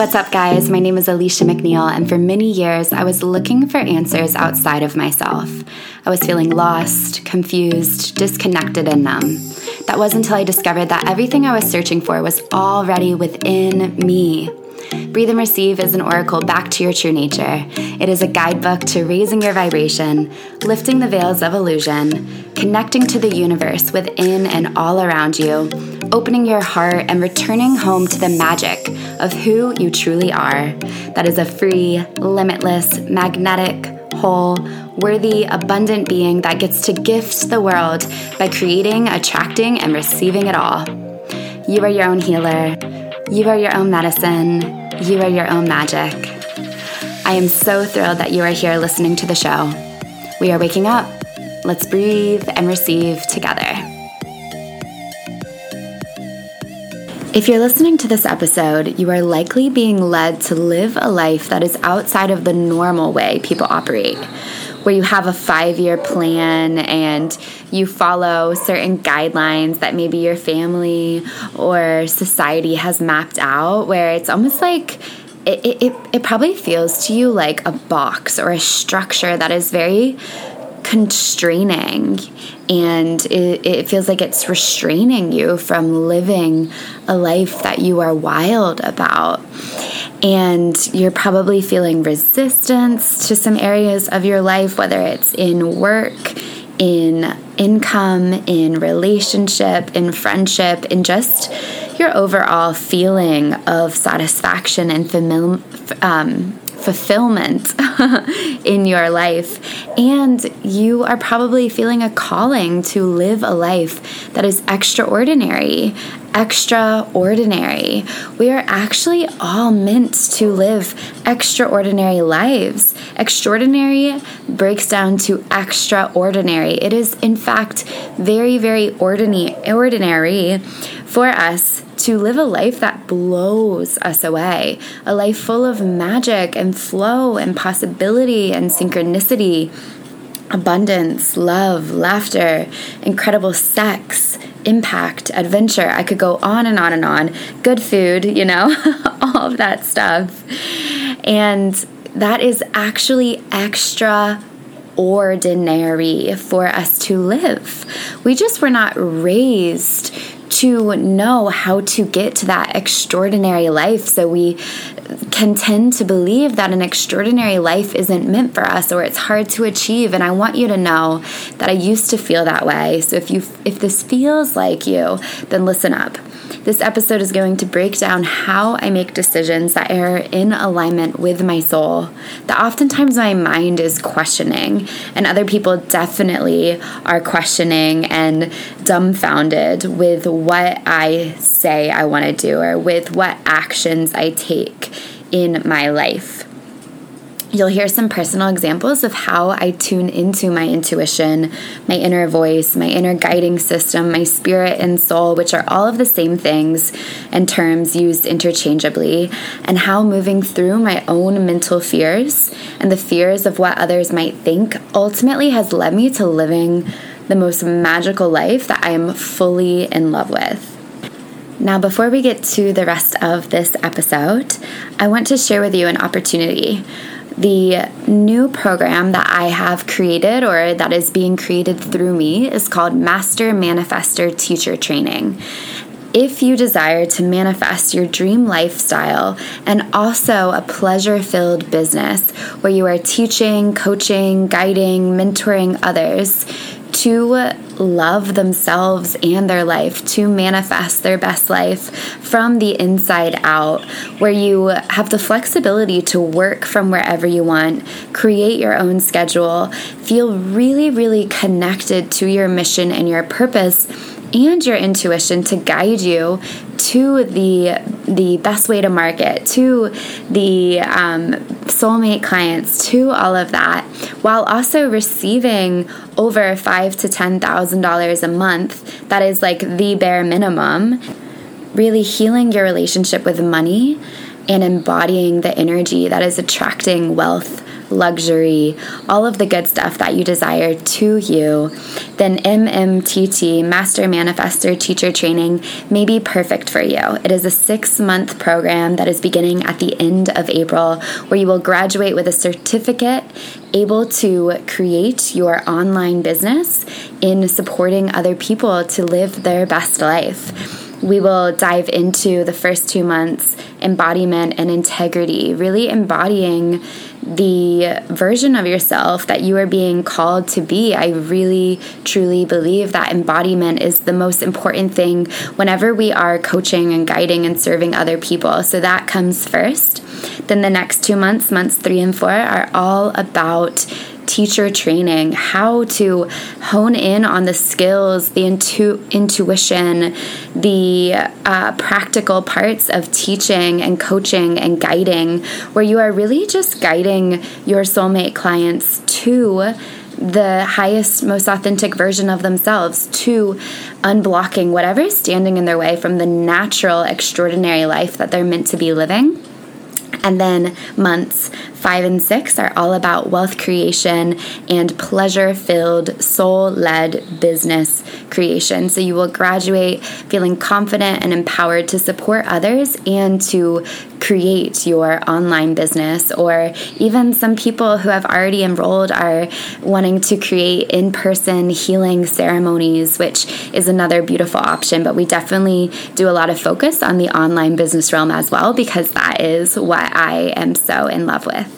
What's up, guys? My name is Alicia McNeil, and for many years, I was looking for answers outside of myself. I was feeling lost, confused, disconnected and numb. That was until I discovered that everything I was searching for was already within me. Breathe and Receive is an oracle back to your true nature. It is a guidebook to raising your vibration, lifting the veils of illusion, connecting to the universe within and all around you, opening your heart and returning home to the magic of who you truly are. That is a free, limitless, magnetic, whole, worthy, abundant being that gets to gift the world by creating, attracting, and receiving it all. You are your own healer. You are your own medicine. You are your own magic. I am so thrilled that you are here listening to the show. We are waking up. Let's breathe and receive together. If you're listening to this episode, you are likely being led to live a life that is outside of the normal way people operate where you have a five year plan and you follow certain guidelines that maybe your family or society has mapped out, where it's almost like it, it, it probably feels to you like a box or a structure that is very constraining. And it, it, feels like it's restraining you from living a life that you are wild about and you're probably feeling resistance to some areas of your life, whether it's in work, in income, in relationship, in friendship, in just your overall feeling of satisfaction and famil- um, fulfillment in your life. And you are probably feeling a calling to live a life that is extraordinary. Extraordinary. We are actually all meant to live extraordinary lives. Extraordinary breaks down to extraordinary. It is, in fact, very, very ordinary, for us to live a life that blows us away, a life full of magic and flow and possibility and synchronicity, abundance, love, laughter, incredible sex, impact, adventure. I could go on and on and on. Good food, you know, all of that stuff. And that is actually extra ordinary for us to live. We just were not raised to know how to get to that extraordinary life. So we can tend to believe that an extraordinary life isn't meant for us or it's hard to achieve and I want you to know that I used to feel that way. So if you if this feels like you, then listen up. This episode is going to break down how I make decisions that are in alignment with my soul. That oftentimes my mind is questioning, and other people definitely are questioning and dumbfounded with what I say I want to do or with what actions I take in my life. You'll hear some personal examples of how I tune into my intuition, my inner voice, my inner guiding system, my spirit and soul, which are all of the same things and terms used interchangeably, and how moving through my own mental fears and the fears of what others might think ultimately has led me to living the most magical life that I am fully in love with. Now, before we get to the rest of this episode, I want to share with you an opportunity the new program that I have created or that is being created through me is called Master Manifestor Teacher Training. If you desire to manifest your dream lifestyle and also a pleasure filled business where you are teaching, coaching, guiding, mentoring others, to love themselves and their life, to manifest their best life from the inside out, where you have the flexibility to work from wherever you want, create your own schedule, feel really, really connected to your mission and your purpose and your intuition to guide you to the the best way to market, to the um, soulmate clients, to all of that, while also receiving over five to ten thousand dollars a month. That is like the bare minimum. Really healing your relationship with money and embodying the energy that is attracting wealth luxury, all of the good stuff that you desire to you, then MMTT, Master Manifestor Teacher Training, may be perfect for you. It is a six month program that is beginning at the end of April, where you will graduate with a certificate able to create your online business in supporting other people to live their best life we will dive into the first two months embodiment and integrity, really embodying the version of yourself that you are being called to be. I really, truly believe that embodiment is the most important thing whenever we are coaching and guiding and serving other people. So that comes first. Then the next two months, months three and four, are all about teacher training, how to hone in on the skills, the intu- intuition, the uh, practical parts of teaching and coaching and guiding, where you are really just guiding your soulmate clients to the highest, most authentic version of themselves to unblocking whatever is standing in their way from the natural, extraordinary life that they're meant to be living. And then months five and six are all about wealth creation and pleasure filled, soul led business creation. So you will graduate feeling confident and empowered to support others and to create your online business. Or even some people who have already enrolled are wanting to create in person healing ceremonies, which is another beautiful option. But we definitely do a lot of focus on the online business realm as well because that is what I am so in love with.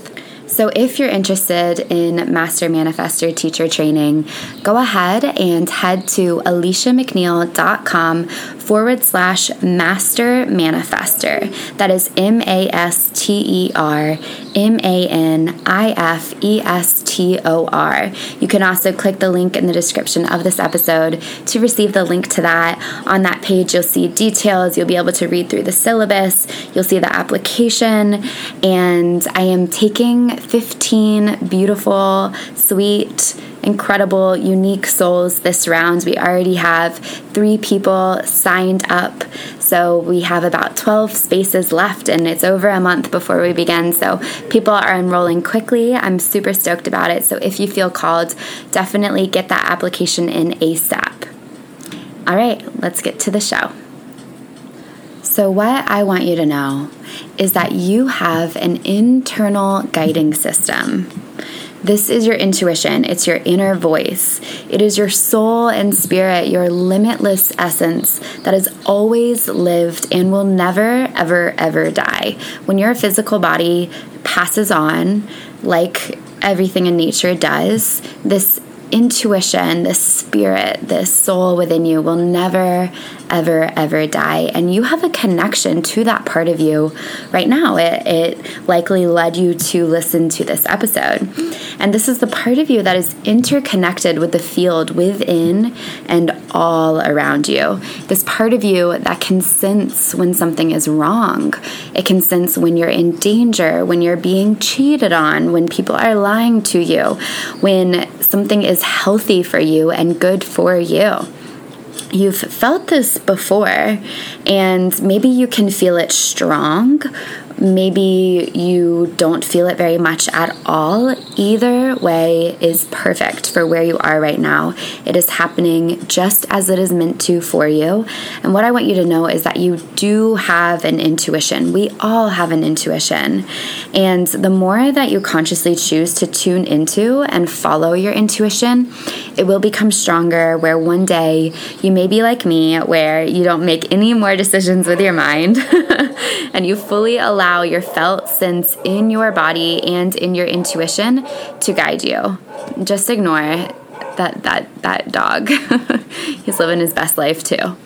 So, if you're interested in Master Manifestor teacher training, go ahead and head to aliciamcneil.com forward slash master manifestor. That is M A S T E R M A N I F E S T O R. You can also click the link in the description of this episode to receive the link to that. On that page, you'll see details, you'll be able to read through the syllabus, you'll see the application, and I am taking 15 beautiful, sweet, incredible, unique souls this round. We already have three people signed up. So we have about 12 spaces left, and it's over a month before we begin. So people are enrolling quickly. I'm super stoked about it. So if you feel called, definitely get that application in ASAP. All right, let's get to the show. So, what I want you to know is that you have an internal guiding system. This is your intuition, it's your inner voice. It is your soul and spirit, your limitless essence that has always lived and will never, ever, ever die. When your physical body passes on, like everything in nature does, this intuition, this spirit, this soul within you will never, ever, ever die. And you have a connection to that part of you right now. It, it likely led you to listen to this episode. And this is the part of you that is interconnected with the field within and all around you. This part of you that can sense when something is wrong. It can sense when you're in danger, when you're being cheated on, when people are lying to you, when something is healthy for you and good for you. You've felt this before and maybe you can feel it strong maybe you don't feel it very much at all. Either way is perfect for where you are right now. It is happening just as it is meant to for you. And what I want you to know is that you do have an intuition. We all have an intuition. And the more that you consciously choose to tune into and follow your intuition, it will become stronger. Where one day you may be like me, where you don't make any more decisions with your mind and you fully allow allow your felt sense in your body and in your intuition to guide you. Just ignore that that that dog. He's living his best life too.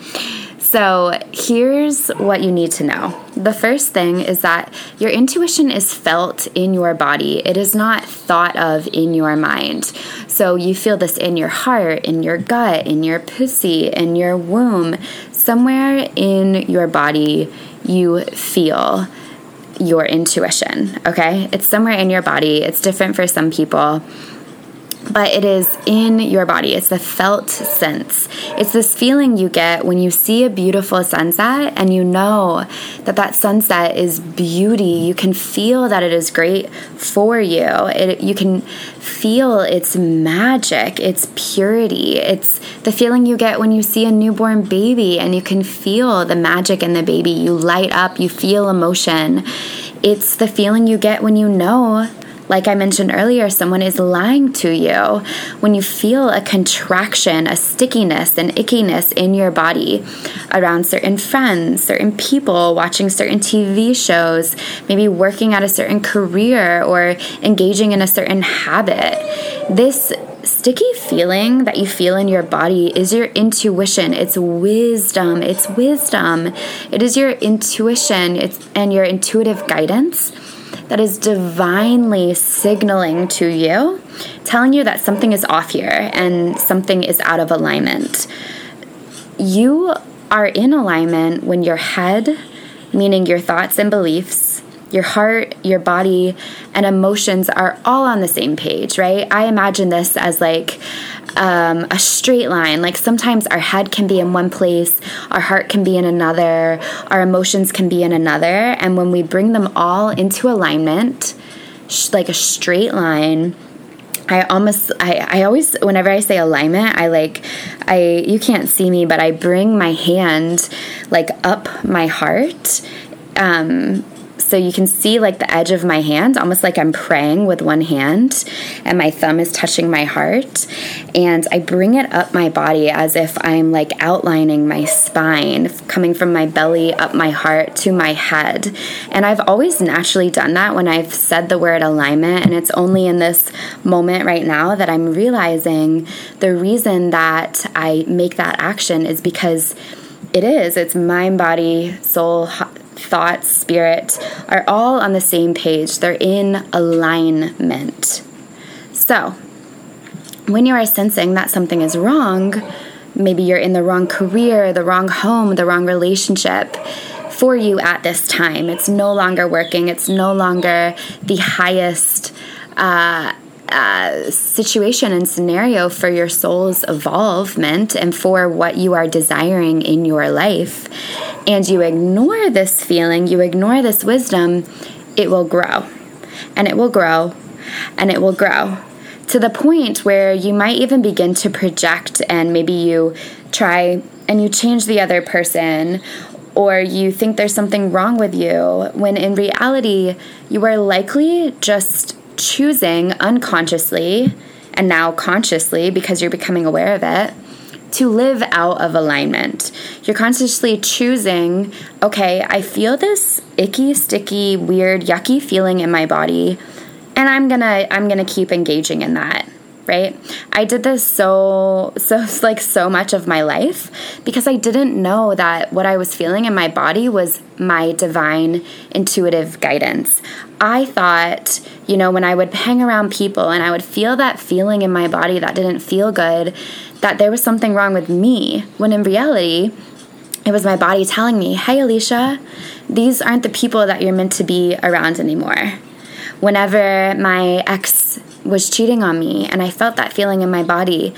So, here's what you need to know. The first thing is that your intuition is felt in your body, it is not thought of in your mind. So, you feel this in your heart, in your gut, in your pussy, in your womb. Somewhere in your body, you feel your intuition, okay? It's somewhere in your body. It's different for some people. But it is in your body. It's the felt sense. It's this feeling you get when you see a beautiful sunset and you know that that sunset is beauty. You can feel that it is great for you. It, you can feel its magic, its purity. It's the feeling you get when you see a newborn baby and you can feel the magic in the baby. You light up, you feel emotion. It's the feeling you get when you know like I mentioned earlier, someone is lying to you. When you feel a contraction, a stickiness, an ickiness in your body around certain friends, certain people, watching certain TV shows, maybe working at a certain career or engaging in a certain habit. This sticky feeling that you feel in your body is your intuition. It's wisdom. It's wisdom. It is your intuition it's, and your intuitive guidance that is divinely signaling to you, telling you that something is off here and something is out of alignment. You are in alignment when your head, meaning your thoughts and beliefs, your heart, your body, and emotions are all on the same page, right? I imagine this as like um, a straight line. Like sometimes our head can be in one place, our heart can be in another, our emotions can be in another. And when we bring them all into alignment, sh- like a straight line, I almost I, I always whenever I say alignment, I like I you can't see me, but I bring my hand like up my heart um so you can see like the edge of my hand, almost like I'm praying with one hand, and my thumb is touching my heart. And I bring it up my body as if I'm like outlining my spine, coming from my belly up my heart to my head. And I've always naturally done that when I've said the word alignment. And it's only in this moment right now that I'm realizing the reason that I make that action is because it is. It's mind, body, soul, thought, spirit are all on the same page. They're in alignment. So, when you are sensing that something is wrong, maybe you're in the wrong career, the wrong home, the wrong relationship for you at this time. It's no longer working, it's no longer the highest. Uh, uh, situation and scenario for your soul's evolvement and for what you are desiring in your life, and you ignore this feeling, you ignore this wisdom, it will grow. And it will grow. And it will grow. To the point where you might even begin to project and maybe you try and you change the other person or you think there's something wrong with you when in reality you are likely just choosing unconsciously and now consciously because you're becoming aware of it to live out of alignment. You're consciously choosing, okay, I feel this icky, sticky, weird, yucky feeling in my body, and I'm going to I'm going to keep engaging in that right? I did this so, so, like, so much of my life because I didn't know that what I was feeling in my body was my divine intuitive guidance. I thought, you know, when I would hang around people and I would feel that feeling in my body that didn't feel good, that there was something wrong with me, when in reality, it was my body telling me, hey, Alicia, these aren't the people that you're meant to be around anymore. Whenever my ex was cheating on me and I felt that feeling in my body,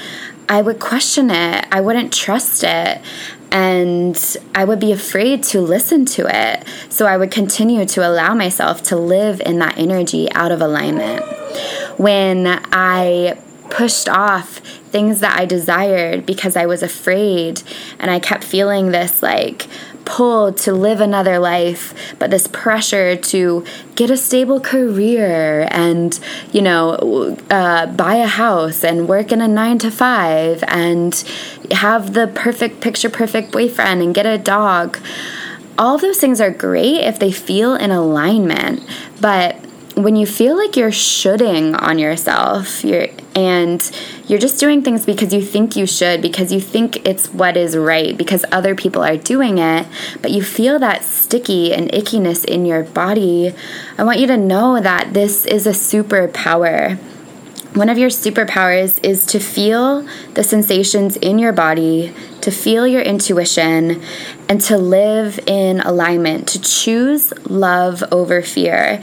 I would question it. I wouldn't trust it. And I would be afraid to listen to it. So I would continue to allow myself to live in that energy out of alignment. When I pushed off things that I desired because I was afraid and I kept feeling this like pull to live another life, but this pressure to get a stable career and, you know, uh, buy a house and work in a nine to five and have the perfect, picture perfect boyfriend and get a dog. All those things are great if they feel in alignment, but when you feel like you're shoulding on yourself, you're and you're just doing things because you think you should, because you think it's what is right, because other people are doing it, but you feel that sticky and ickiness in your body, I want you to know that this is a superpower. One of your superpowers is to feel the sensations in your body, to feel your intuition, and to live in alignment, to choose love over fear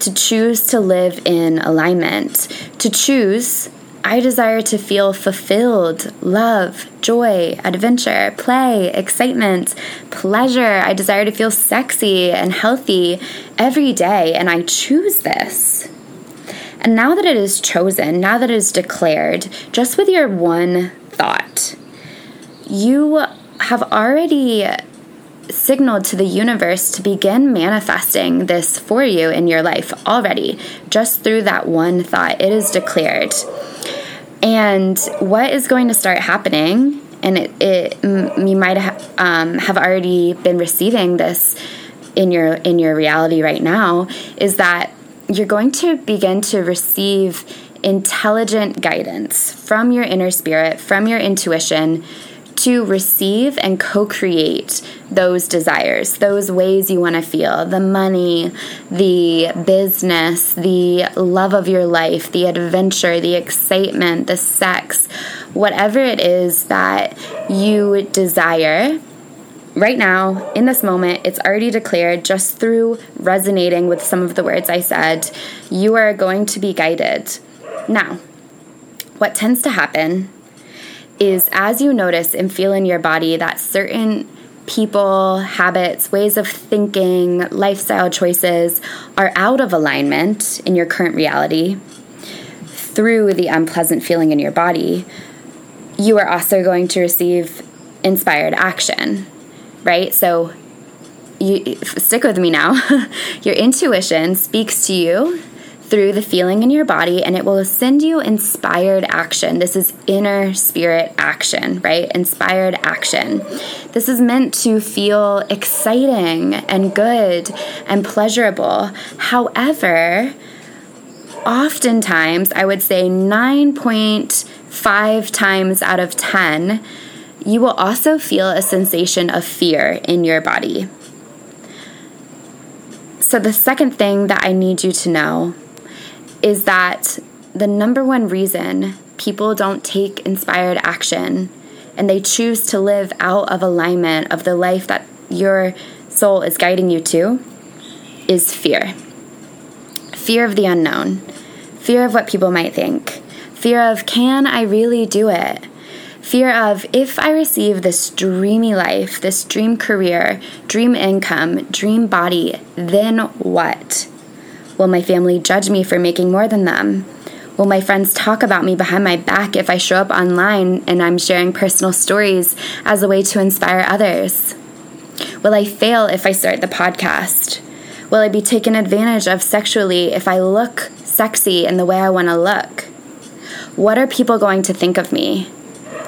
to choose to live in alignment, to choose I desire to feel fulfilled, love, joy, adventure, play, excitement, pleasure. I desire to feel sexy and healthy every day, and I choose this. And now that it is chosen, now that it is declared, just with your one thought, you have already signaled to the universe to begin manifesting this for you in your life already, just through that one thought. It is declared. And what is going to start happening, and it, it you might ha- um, have already been receiving this in your in your reality right now, is that you're going to begin to receive intelligent guidance from your inner spirit, from your intuition to receive and co create those desires, those ways you want to feel the money, the business, the love of your life, the adventure, the excitement, the sex, whatever it is that you desire. Right now, in this moment, it's already declared just through resonating with some of the words I said, you are going to be guided. Now, what tends to happen is as you notice and feel in your body that certain people, habits, ways of thinking, lifestyle choices are out of alignment in your current reality through the unpleasant feeling in your body, you are also going to receive inspired action, right? So you stick with me now. your intuition speaks to you through the feeling in your body and it will send you inspired action. This is inner spirit action, right? Inspired action. This is meant to feel exciting and good and pleasurable. However, oftentimes, I would say 9.5 times out of 10, you will also feel a sensation of fear in your body. So, the second thing that I need you to know is that the number one reason people don't take inspired action and they choose to live out of alignment of the life that your soul is guiding you to is fear. Fear of the unknown, fear of what people might think, fear of can I really do it? Fear of if I receive this dreamy life, this dream career, dream income, dream body, then what? Will my family judge me for making more than them? Will my friends talk about me behind my back if I show up online and I'm sharing personal stories as a way to inspire others? Will I fail if I start the podcast? Will I be taken advantage of sexually if I look sexy in the way I want to look? What are people going to think of me?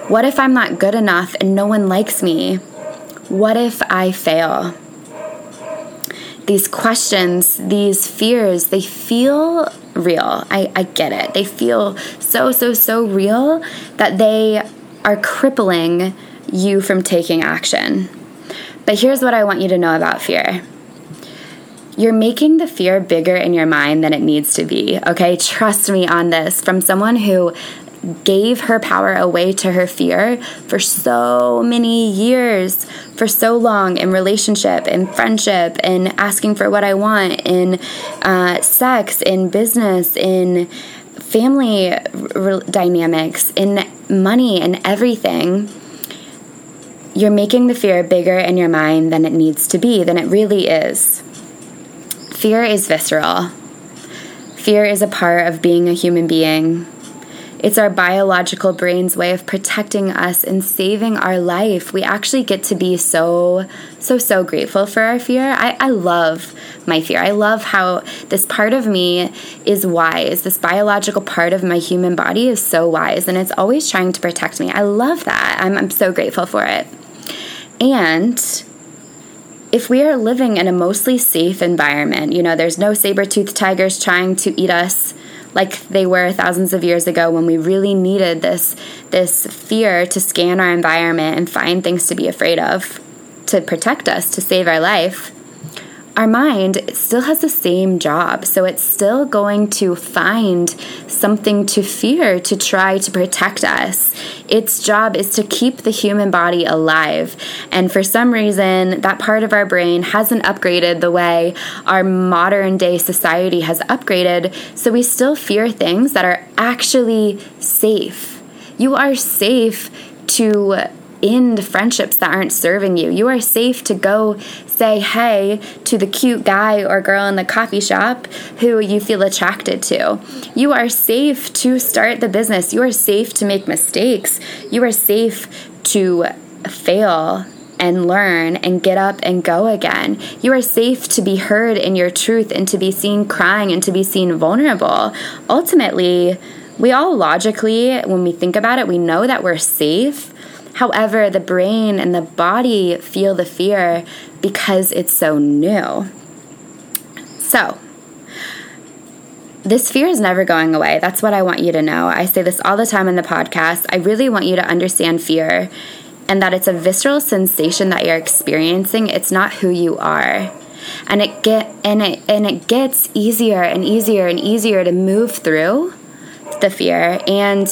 What if I'm not good enough and no one likes me? What if I fail? These questions, these fears, they feel real. I, I get it. They feel so, so, so real that they are crippling you from taking action. But here's what I want you to know about fear you're making the fear bigger in your mind than it needs to be. Okay, trust me on this from someone who gave her power away to her fear for so many years, for so long in relationship, in friendship, in asking for what I want, in uh, sex, in business, in family re- dynamics, in money, and everything. You're making the fear bigger in your mind than it needs to be, than it really is. Fear is visceral. Fear is a part of being a human being it's our biological brain's way of protecting us and saving our life. We actually get to be so, so, so grateful for our fear. I, I love my fear. I love how this part of me is wise. This biological part of my human body is so wise and it's always trying to protect me. I love that. I'm, I'm so grateful for it. And if we are living in a mostly safe environment, you know, there's no saber toothed tigers trying to eat us like they were thousands of years ago when we really needed this this fear to scan our environment and find things to be afraid of to protect us to save our life our mind still has the same job. So it's still going to find something to fear to try to protect us. Its job is to keep the human body alive. And for some reason, that part of our brain hasn't upgraded the way our modern day society has upgraded. So we still fear things that are actually safe. You are safe to end friendships that aren't serving you. You are safe to go say hey to the cute guy or girl in the coffee shop who you feel attracted to. You are safe to start the business. You are safe to make mistakes. You are safe to fail and learn and get up and go again. You are safe to be heard in your truth and to be seen crying and to be seen vulnerable. Ultimately, we all logically, when we think about it, we know that we're safe However, the brain and the body feel the fear because it's so new. So, this fear is never going away. That's what I want you to know. I say this all the time in the podcast. I really want you to understand fear and that it's a visceral sensation that you're experiencing. It's not who you are. And it get and it and it gets easier and easier and easier to move through the fear and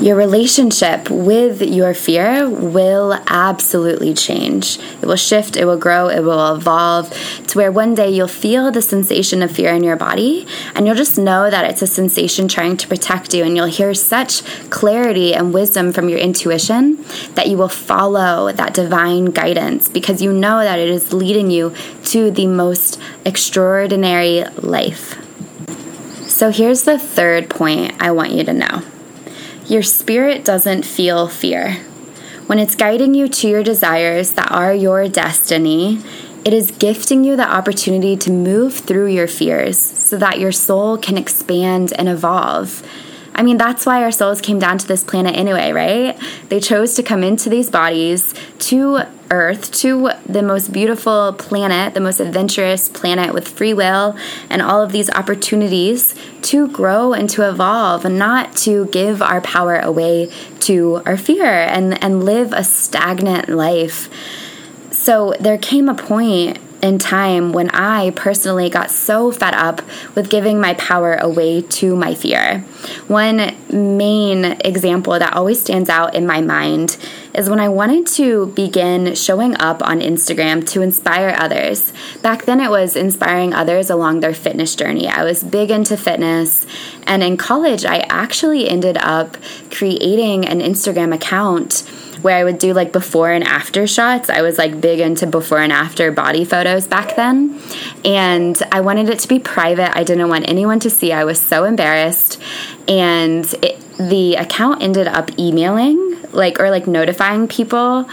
your relationship with your fear will absolutely change. It will shift, it will grow, it will evolve to where one day you'll feel the sensation of fear in your body and you'll just know that it's a sensation trying to protect you. And you'll hear such clarity and wisdom from your intuition that you will follow that divine guidance because you know that it is leading you to the most extraordinary life. So here's the third point I want you to know. Your spirit doesn't feel fear. When it's guiding you to your desires that are your destiny, it is gifting you the opportunity to move through your fears so that your soul can expand and evolve. I mean, that's why our souls came down to this planet anyway, right? They chose to come into these bodies to Earth, to the most beautiful planet, the most adventurous planet with free will and all of these opportunities to grow and to evolve and not to give our power away to our fear and, and live a stagnant life. So there came a point in time when I personally got so fed up with giving my power away to my fear. One main example that always stands out in my mind is when I wanted to begin showing up on Instagram to inspire others. Back then, it was inspiring others along their fitness journey. I was big into fitness, and in college, I actually ended up creating an Instagram account where I would do like before and after shots. I was like big into before and after body photos back then. And I wanted it to be private. I didn't want anyone to see. I was so embarrassed. And it, the account ended up emailing, like, or like notifying people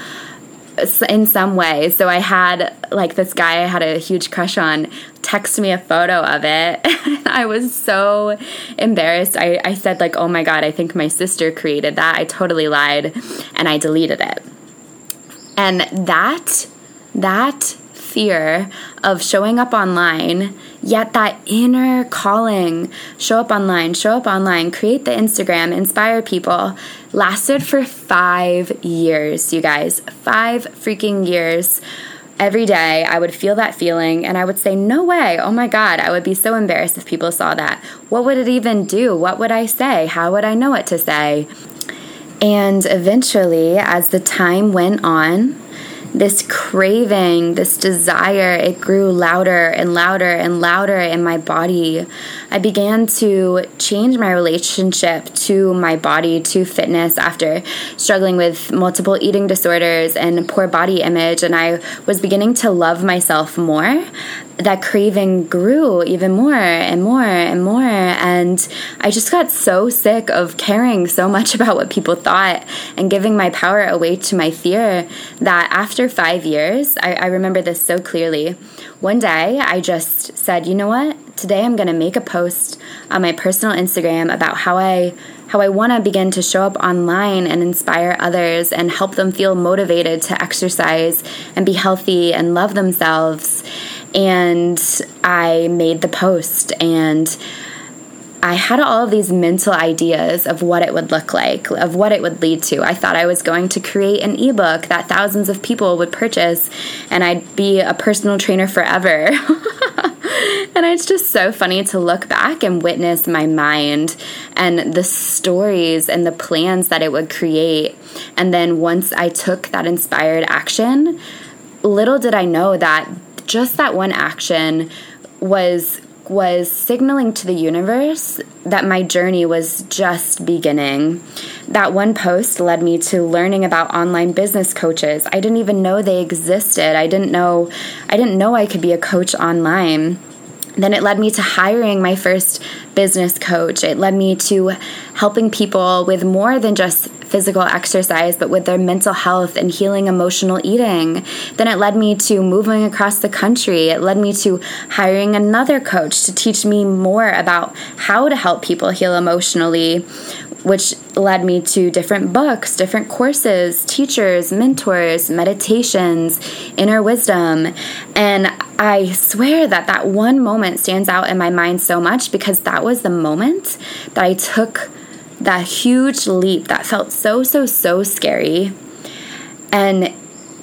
in some way. So I had like this guy I had a huge crush on text me a photo of it. I was so embarrassed. I, I said like, oh my God, I think my sister created that. I totally lied and I deleted it. And that, that fear of showing up online, yet that inner calling show up online, show up online, create the Instagram, inspire people lasted for five years, you guys. Five freaking years. Every day, I would feel that feeling and I would say, No way, oh my God, I would be so embarrassed if people saw that. What would it even do? What would I say? How would I know what to say? And eventually, as the time went on, this craving, this desire, it grew louder and louder and louder in my body. I began to change my relationship to my body, to fitness after struggling with multiple eating disorders and poor body image. And I was beginning to love myself more that craving grew even more and more and more. And I just got so sick of caring so much about what people thought and giving my power away to my fear that after five years, I, I remember this so clearly. One day, I just said, you know what? Today I'm going to make a post on my personal Instagram about how I how I want to begin to show up online and inspire others and help them feel motivated to exercise and be healthy and love themselves and I made the post and I had all of these mental ideas of what it would look like, of what it would lead to. I thought I was going to create an ebook that thousands of people would purchase and I'd be a personal trainer forever. and it's just so funny to look back and witness my mind and the stories and the plans that it would create. And then once I took that inspired action, little did I know that just that one action was was signaling to the universe that my journey was just beginning. That one post led me to learning about online business coaches. I didn't even know they existed. I didn't know I didn't know I could be a coach online. Then it led me to hiring my first business coach. It led me to helping people with more than just physical exercise, but with their mental health and healing emotional eating. Then it led me to moving across the country. It led me to hiring another coach to teach me more about how to help people heal emotionally which led me to different books, different courses, teachers, mentors, meditations, inner wisdom. And I swear that that one moment stands out in my mind so much because that was the moment that I took that huge leap that felt so, so, so scary. And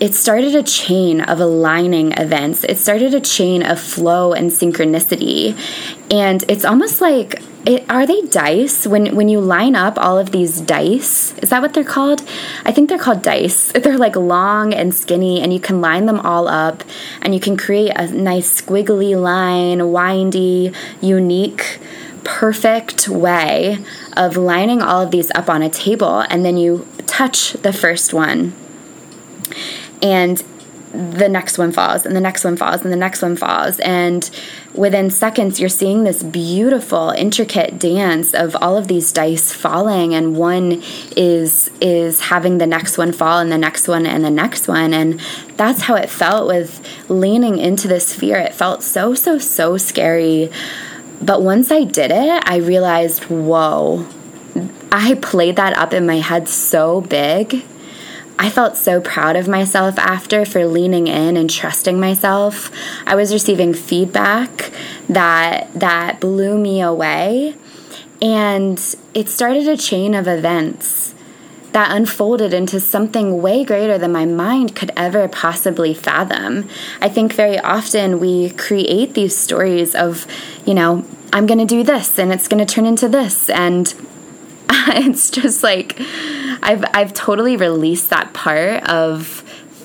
it started a chain of aligning events. It started a chain of flow and synchronicity. And it's almost like it, are they dice when when you line up all of these dice? Is that what they're called? I think they're called dice. They're like long and skinny, and you can line them all up, and you can create a nice squiggly line, windy, unique, perfect way of lining all of these up on a table, and then you touch the first one, and the next one falls and the next one falls and the next one falls. And within seconds you're seeing this beautiful intricate dance of all of these dice falling and one is is having the next one fall and the next one and the next one. And that's how it felt with leaning into this fear. It felt so so so scary but once I did it I realized whoa I played that up in my head so big. I felt so proud of myself after for leaning in and trusting myself. I was receiving feedback that that blew me away. And it started a chain of events that unfolded into something way greater than my mind could ever possibly fathom. I think very often we create these stories of, you know, I'm going to do this and it's going to turn into this and it's just like I've I've totally released that part of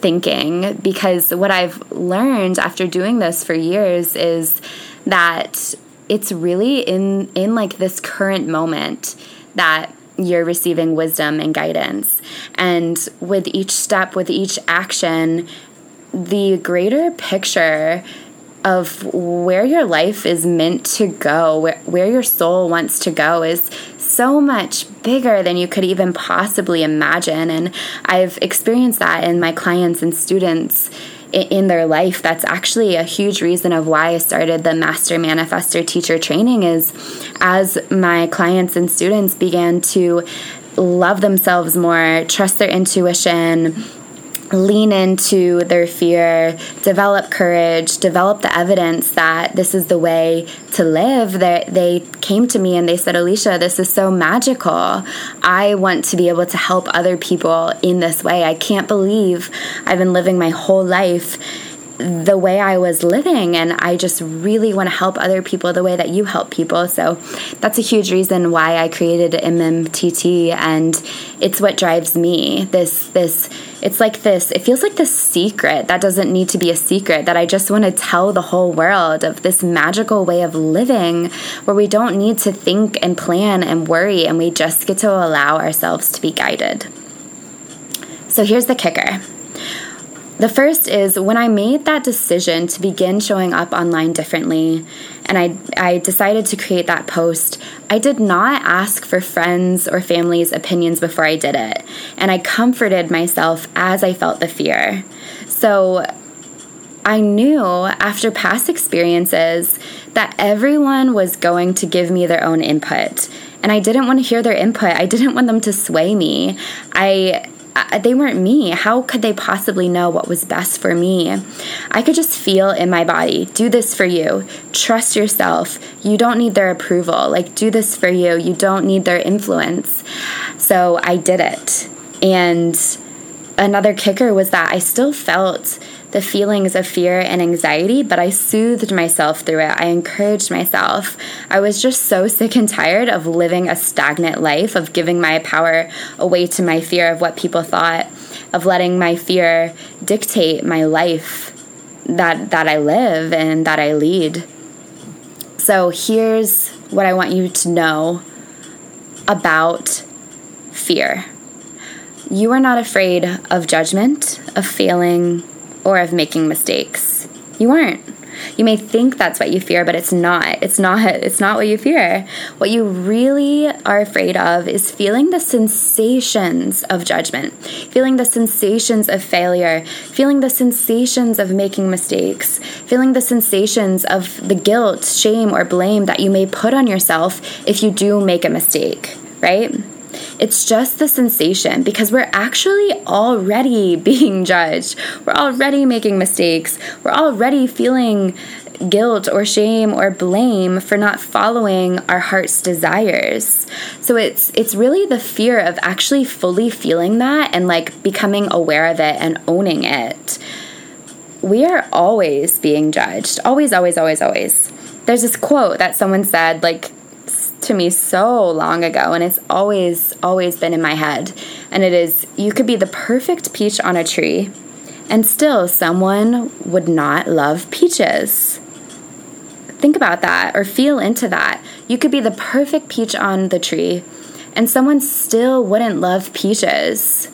thinking because what I've learned after doing this for years is that it's really in in like this current moment that you're receiving wisdom and guidance and with each step with each action the greater picture of where your life is meant to go, where, where your soul wants to go, is so much bigger than you could even possibly imagine. And I've experienced that in my clients and students in their life that's actually a huge reason of why i started the master manifestor teacher training is as my clients and students began to love themselves more trust their intuition lean into their fear, develop courage, develop the evidence that this is the way to live. They, they came to me and they said, Alicia, this is so magical. I want to be able to help other people in this way. I can't believe I've been living my whole life the way I was living. And I just really want to help other people the way that you help people. So that's a huge reason why I created MMTT. And it's what drives me. This, this, it's like this, it feels like this secret that doesn't need to be a secret that I just want to tell the whole world of this magical way of living where we don't need to think and plan and worry and we just get to allow ourselves to be guided. So here's the kicker the first is when I made that decision to begin showing up online differently, and I, I decided to create that post, I did not ask for friends or family's opinions before I did it. And I comforted myself as I felt the fear. So I knew after past experiences that everyone was going to give me their own input. And I didn't want to hear their input. I didn't want them to sway me. I they weren't me. How could they possibly know what was best for me? I could just feel in my body do this for you. Trust yourself. You don't need their approval. Like, do this for you. You don't need their influence. So I did it. And another kicker was that I still felt the feelings of fear and anxiety, but I soothed myself through it. I encouraged myself. I was just so sick and tired of living a stagnant life, of giving my power away to my fear of what people thought, of letting my fear dictate my life that that I live and that I lead. So here's what I want you to know about fear. You are not afraid of judgment, of failing, or of making mistakes. You aren't. You may think that's what you fear, but it's not. It's not it's not what you fear. What you really are afraid of is feeling the sensations of judgment, feeling the sensations of failure, feeling the sensations of making mistakes, feeling the sensations of the guilt, shame, or blame that you may put on yourself if you do make a mistake, right? It's just the sensation because we're actually already being judged. We're already making mistakes. We're already feeling guilt or shame or blame for not following our heart's desires. So it's it's really the fear of actually fully feeling that and like becoming aware of it and owning it. We are always being judged. Always always always always. There's this quote that someone said like to me so long ago and it's always always been in my head. And it is you could be the perfect peach on a tree and still someone would not love peaches. Think about that or feel into that. You could be the perfect peach on the tree and someone still wouldn't love peaches.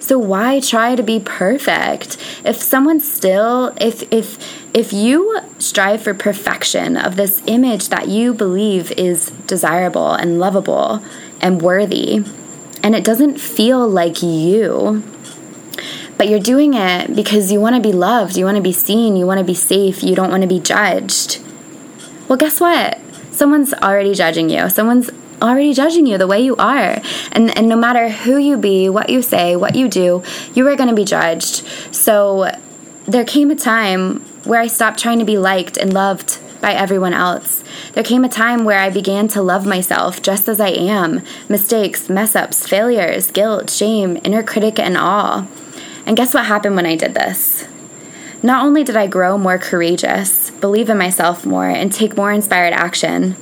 So why try to be perfect? If someone still if if if you strive for perfection of this image that you believe is desirable and lovable and worthy and it doesn't feel like you, but you're doing it because you want to be loved, you want to be seen, you want to be safe, you don't want to be judged. Well, guess what? Someone's already judging you. Someone's already judging you the way you are. And, and no matter who you be, what you say, what you do, you are going to be judged. So there came a time where I stopped trying to be liked and loved by everyone else. There came a time where I began to love myself just as I am mistakes, mess ups, failures, guilt, shame, inner critic, and all. And guess what happened when I did this? Not only did I grow more courageous, believe in myself more, and take more inspired action,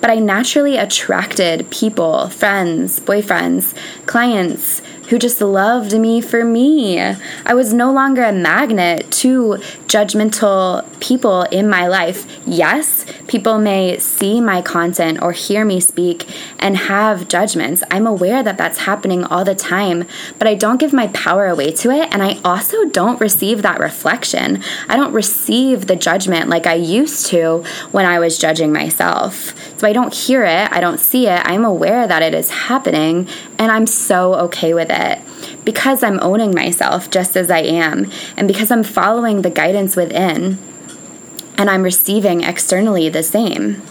but I naturally attracted people, friends, boyfriends, clients who just loved me for me. I was no longer a magnet to judgmental people in my life. Yes, people may see my content or hear me speak and have judgments. I'm aware that that's happening all the time, but I don't give my power away to it. And I also don't receive that reflection. I don't receive the judgment like I used to when I was judging myself. So I don't hear it, I don't see it. I'm aware that it is happening, and I'm so okay with it because I'm owning myself just as I am, and because I'm following the guidance within, and I'm receiving externally the same.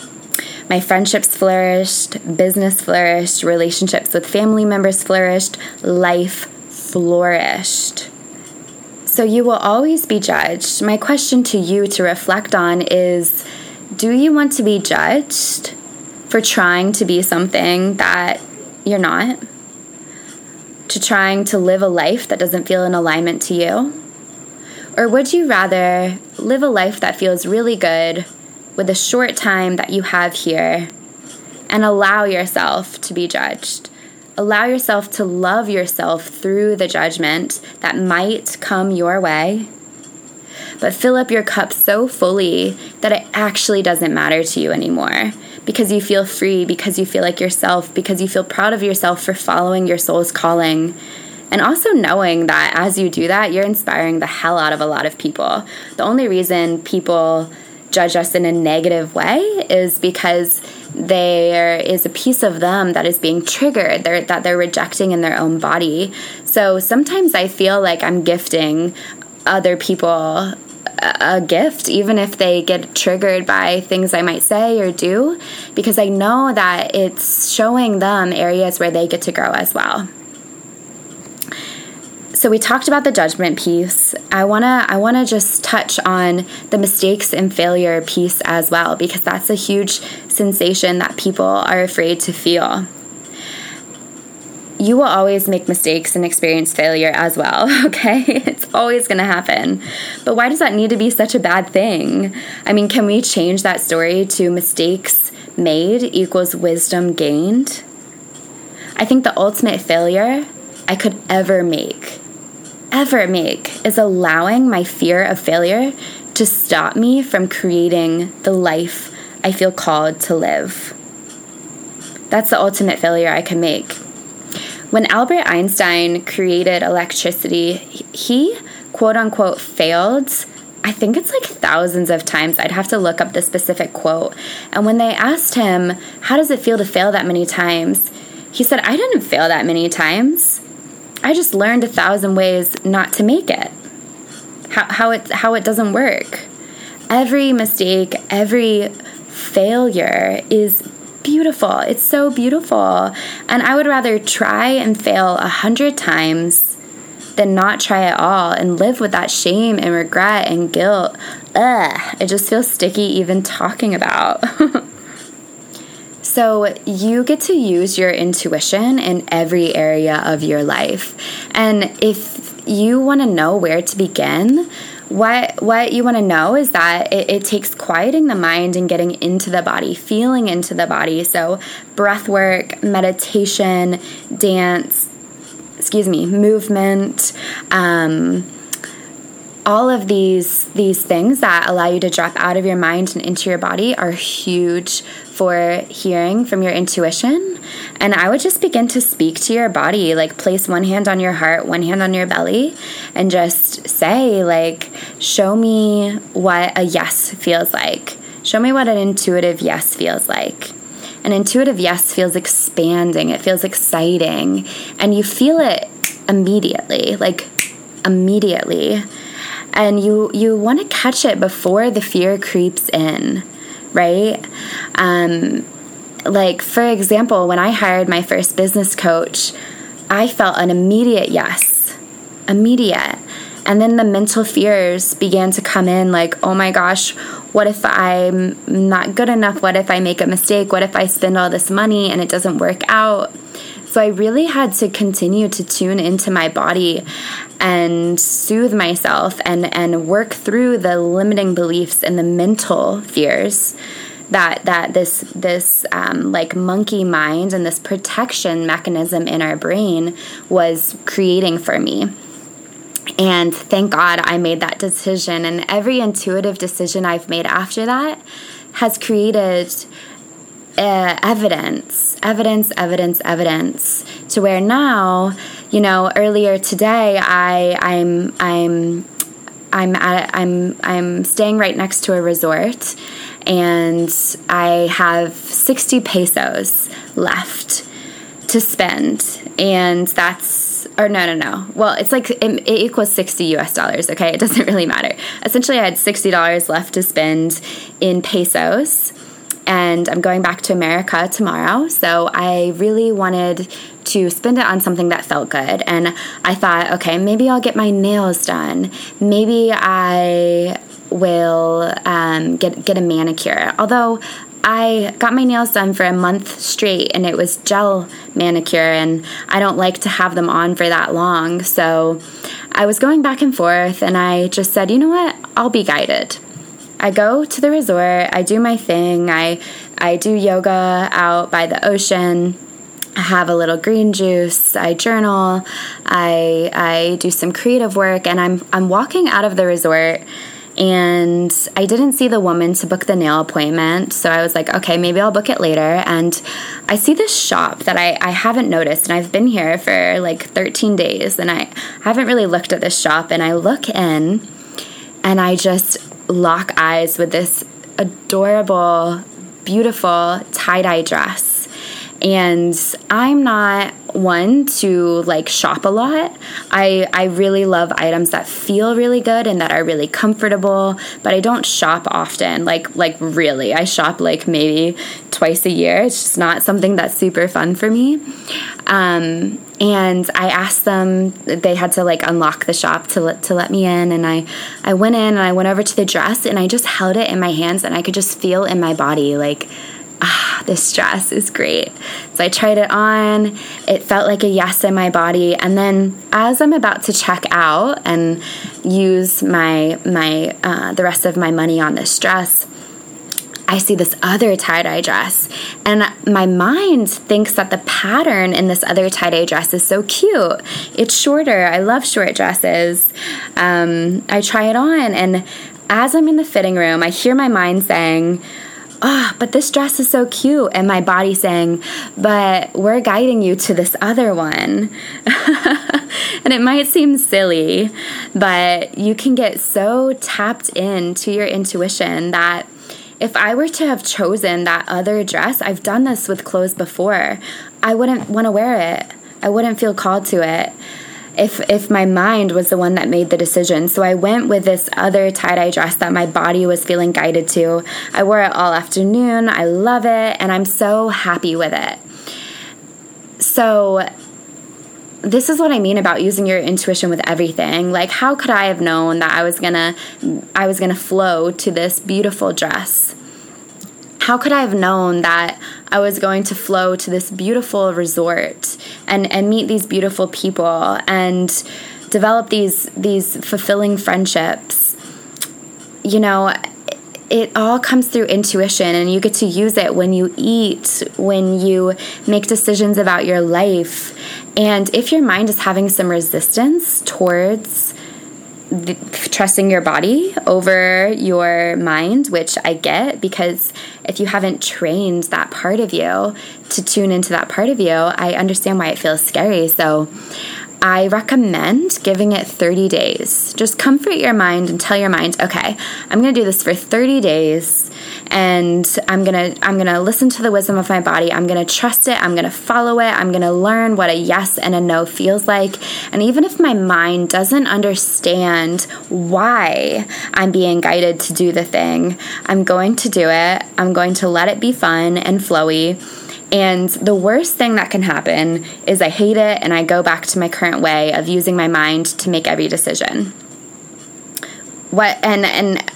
My friendships flourished, business flourished, relationships with family members flourished, life flourished. So you will always be judged. My question to you to reflect on is do you want to be judged for trying to be something that you're not? To trying to live a life that doesn't feel in alignment to you? Or would you rather live a life that feels really good with the short time that you have here and allow yourself to be judged? Allow yourself to love yourself through the judgment that might come your way but fill up your cup so fully that it actually doesn't matter to you anymore because you feel free, because you feel like yourself, because you feel proud of yourself for following your soul's calling. And also knowing that as you do that, you're inspiring the hell out of a lot of people. The only reason people judge us in a negative way is because there is a piece of them that is being triggered they're, that they're rejecting in their own body. So sometimes I feel like I'm gifting other people a gift, even if they get triggered by things I might say or do, because I know that it's showing them areas where they get to grow as well. so we talked about the judgment piece. I wanna I wanna just touch on the mistakes and failure piece as well because that's a huge sensation that people are afraid to feel. You will always make mistakes and experience failure as well, okay? It's always gonna happen. But why does that need to be such a bad thing? I mean, can we change that story to mistakes made equals wisdom gained? I think the ultimate failure I could ever make ever make is allowing my fear of failure to stop me from creating the life I feel called to live. That's the ultimate failure I can make. When Albert Einstein created electricity, he quote unquote failed. I think it's like thousands of times. I'd have to look up the specific quote. And when they asked him, How does it feel to fail that many times? He said, I didn't fail that many times. I just learned a thousand ways not to make it. How, how it how it doesn't work. Every mistake, every failure is beautiful. It's so beautiful. And I would rather try and fail a hundred times than not try at all and live with that shame and regret and guilt. Ugh, it just feels sticky even talking about. So, you get to use your intuition in every area of your life. And if you want to know where to begin, what what you want to know is that it, it, takes quieting the mind and getting into the body feeling into the body. So breath work meditation dance excuse me movement um, all of these these things that allow you to drop out of your mind and into your body are huge for hearing from your intuition. And i would just begin to speak to your body like place one hand on your heart one hand on your belly and just say like show me what a yes feels like. Show me what an intuitive yes feels like. An intuitive yes feels expanding. It feels exciting. And you feel it immediately like immediately and you you want to catch it before the fear creeps in right? Um, like for example when i hired my first business coach i felt an immediate yes immediate. And then the mental fears began to come in like oh my gosh what if i'm not good enough? What if i make a mistake? What if i spend all this money and it doesn't work out? So I really had to continue to tune into my body and soothe myself and, and work through the limiting beliefs and the mental fears that that this this um, like monkey mind and this protection mechanism in our brain was creating for me. And thank God I made that decision. And every intuitive decision I've made after that has created uh, evidence, evidence, evidence, evidence, to where now, you know, earlier today, I, I'm, I'm, I'm at, I'm, I'm staying right next to a resort, and I have sixty pesos left to spend, and that's or no, no, no. Well, it's like it, it, equals 60 US dollars, okay? It doesn't really matter. Essentially, I had $60 left to spend in pesos and I'm going back to America tomorrow. So I really wanted to spend it on something that felt good. And I thought, okay, maybe I'll get my nails done. Maybe I will um, get get a manicure. Although I got my nails done for a month straight and it was gel manicure and I don't like to have them on for that long. So I was going back and forth and I just said, you know what? I'll be guided. I go to the resort, I do my thing, I I do yoga out by the ocean. I have a little green juice, I journal, I I do some creative work and I'm I'm walking out of the resort and I didn't see the woman to book the nail appointment. So I was like, okay, maybe I'll book it later. And I see this shop that I, I haven't noticed, and I've been here for like 13 days, and I haven't really looked at this shop. And I look in, and I just lock eyes with this adorable, beautiful tie dye dress. And I'm not one to like shop a lot. I I really love items that feel really good and that are really comfortable, but I don't shop often. Like like really. I shop like maybe twice a year. It's just not something that's super fun for me. Um, and I asked them they had to like unlock the shop to let to let me in and I I went in and I went over to the dress and I just held it in my hands and I could just feel in my body like ah, this dress is great. So I tried it on. It felt like a yes in my body. And then as I'm about to check out and use my my uh, the rest of my money on this dress, I see this other tie dye dress, and my mind thinks that the pattern in this other tie dye dress is so cute. It's shorter. I love short dresses. Um, I try it on, and as I'm in the fitting room, I hear my mind saying, oh, but this dress is so cute. And my body saying, but we're guiding you to this other one. and it might seem silly, but you can get so tapped into your intuition that if I were to have chosen that other dress, I've done this with clothes before, I wouldn't want to wear it. I wouldn't feel called to it if if my mind was the one that made the decision. So I went with this other tie-dye dress that my body was feeling guided to. I wore it all afternoon. I love it and I'm so happy with it. So this is what I mean about using your intuition with everything. Like how could I have known that I was going to I was going to flow to this beautiful dress? How could I have known that I was going to flow to this beautiful resort and, and meet these beautiful people and develop these these fulfilling friendships? You know, it all comes through intuition and you get to use it when you eat, when you make decisions about your life. And if your mind is having some resistance towards the, trusting your body over your mind, which I get because if you haven't trained that part of you to tune into that part of you, I understand why it feels scary. So I recommend giving it 30 days. Just comfort your mind and tell your mind, okay, I'm going to do this for 30 days and I'm going to I'm going to listen to the wisdom of my body. I'm going to trust it. I'm going to follow it. I'm going to learn what a yes and a no feels like. And even if my mind doesn't understand why I'm being guided to do the thing, I'm going to do it. I'm going to let it be fun and flowy and the worst thing that can happen is I hate it and I go back to my current way of using my mind to make every decision. What and and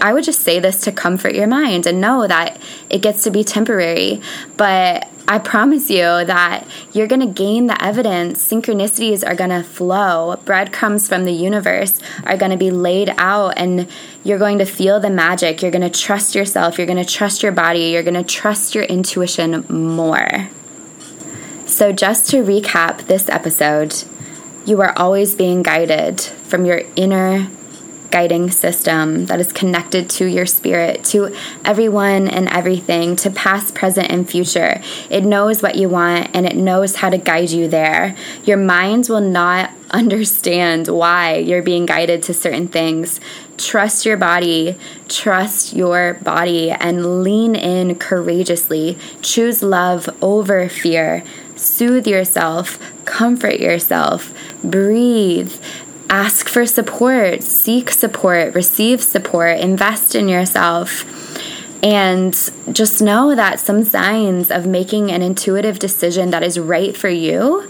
I would just say this to comfort your mind and know that it gets to be temporary, but I promise you that you're going to gain the evidence. Synchronicities are going to flow. Breadcrumbs from the universe are going to be laid out, and you're going to feel the magic. You're going to trust yourself. You're going to trust your body. You're going to trust your intuition more. So, just to recap this episode, you are always being guided from your inner guiding system that is connected to your spirit, to everyone and everything, to past, present, and future. It knows what you want and it knows how to guide you there. Your mind will not understand why you're being guided to certain things. Trust your body, trust your body, and lean in courageously. Choose love over fear. Soothe yourself, comfort yourself, breathe, ask for support, seek support, receive support, invest in yourself. And just know that some signs of making an intuitive decision that is right for you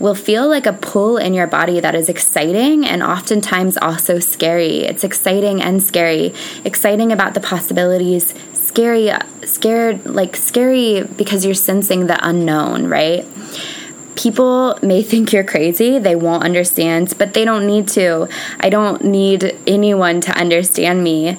will feel like a pull in your body that is exciting and oftentimes also scary. It's exciting and scary. Exciting about the possibilities, scary, scared, like scary because you're sensing the unknown, right? People may think you're crazy. They won't understand, but they don't need to. I don't need anyone to understand me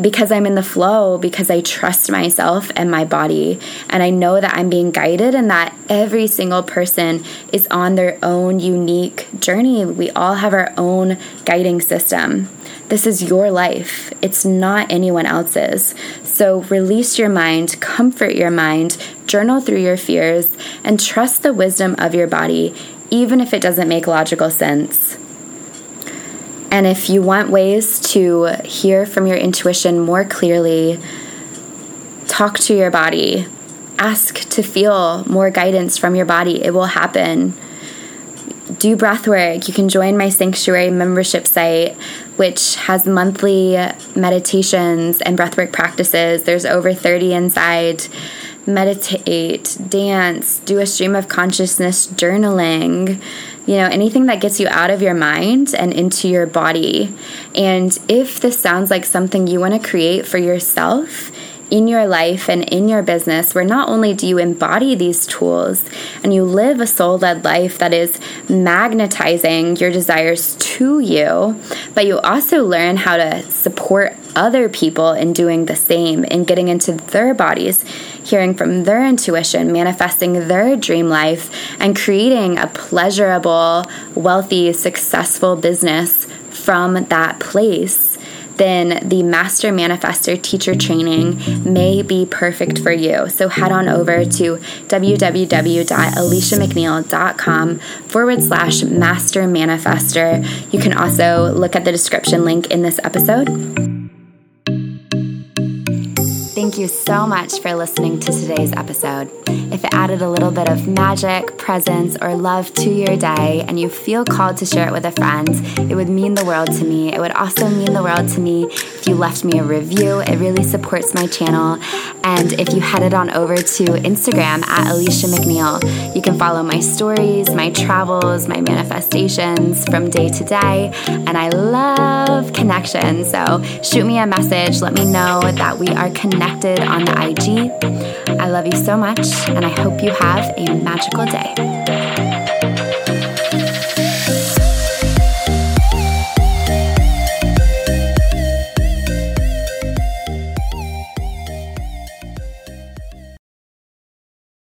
because I'm in the flow, because I trust myself and my body. And I know that I'm being guided and that every single person is on their own unique journey. We all have our own guiding system. This is your life, it's not anyone else's. So release your mind, comfort your mind, journal through your fears, and trust the wisdom of your body, even if it doesn't make logical sense. And if you want ways to hear from your intuition more clearly, talk to your body ask to feel more guidance from your body. It will happen. Do breath work. You can join my sanctuary membership site, which has monthly meditations and breathwork practices. There's over 30 inside meditate, dance, do a stream of consciousness journaling, you know, anything that gets you out of your mind and into your body. And if this sounds like something you want to create for yourself, in your life and in your business, where not only do you embody these tools and you live a soul led life that is magnetizing your desires to you, but you also learn how to support other people in doing the same, in getting into their bodies, hearing from their intuition, manifesting their dream life, and creating a pleasurable, wealthy, successful business from that place then the Master Manifestor Teacher Training may be perfect for you. So head on over to www.aliciamcneil.com forward slash Master Manifestor. You can also look at the description link in this episode. Thank you so much for listening to today's episode. If it added a little bit of magic, presence, or love to your day and you feel called to share it with a friend, it would mean the world to me. It would also mean the world to me if you left me a review. It really supports my channel. And if you headed on over to Instagram at Alicia McNeil, you can follow my stories, my travels, my manifestations from day to day. And I love connection. So shoot me a message. Let me know that we are connected connected on the IG. I love you so much, and I hope you have a magical day.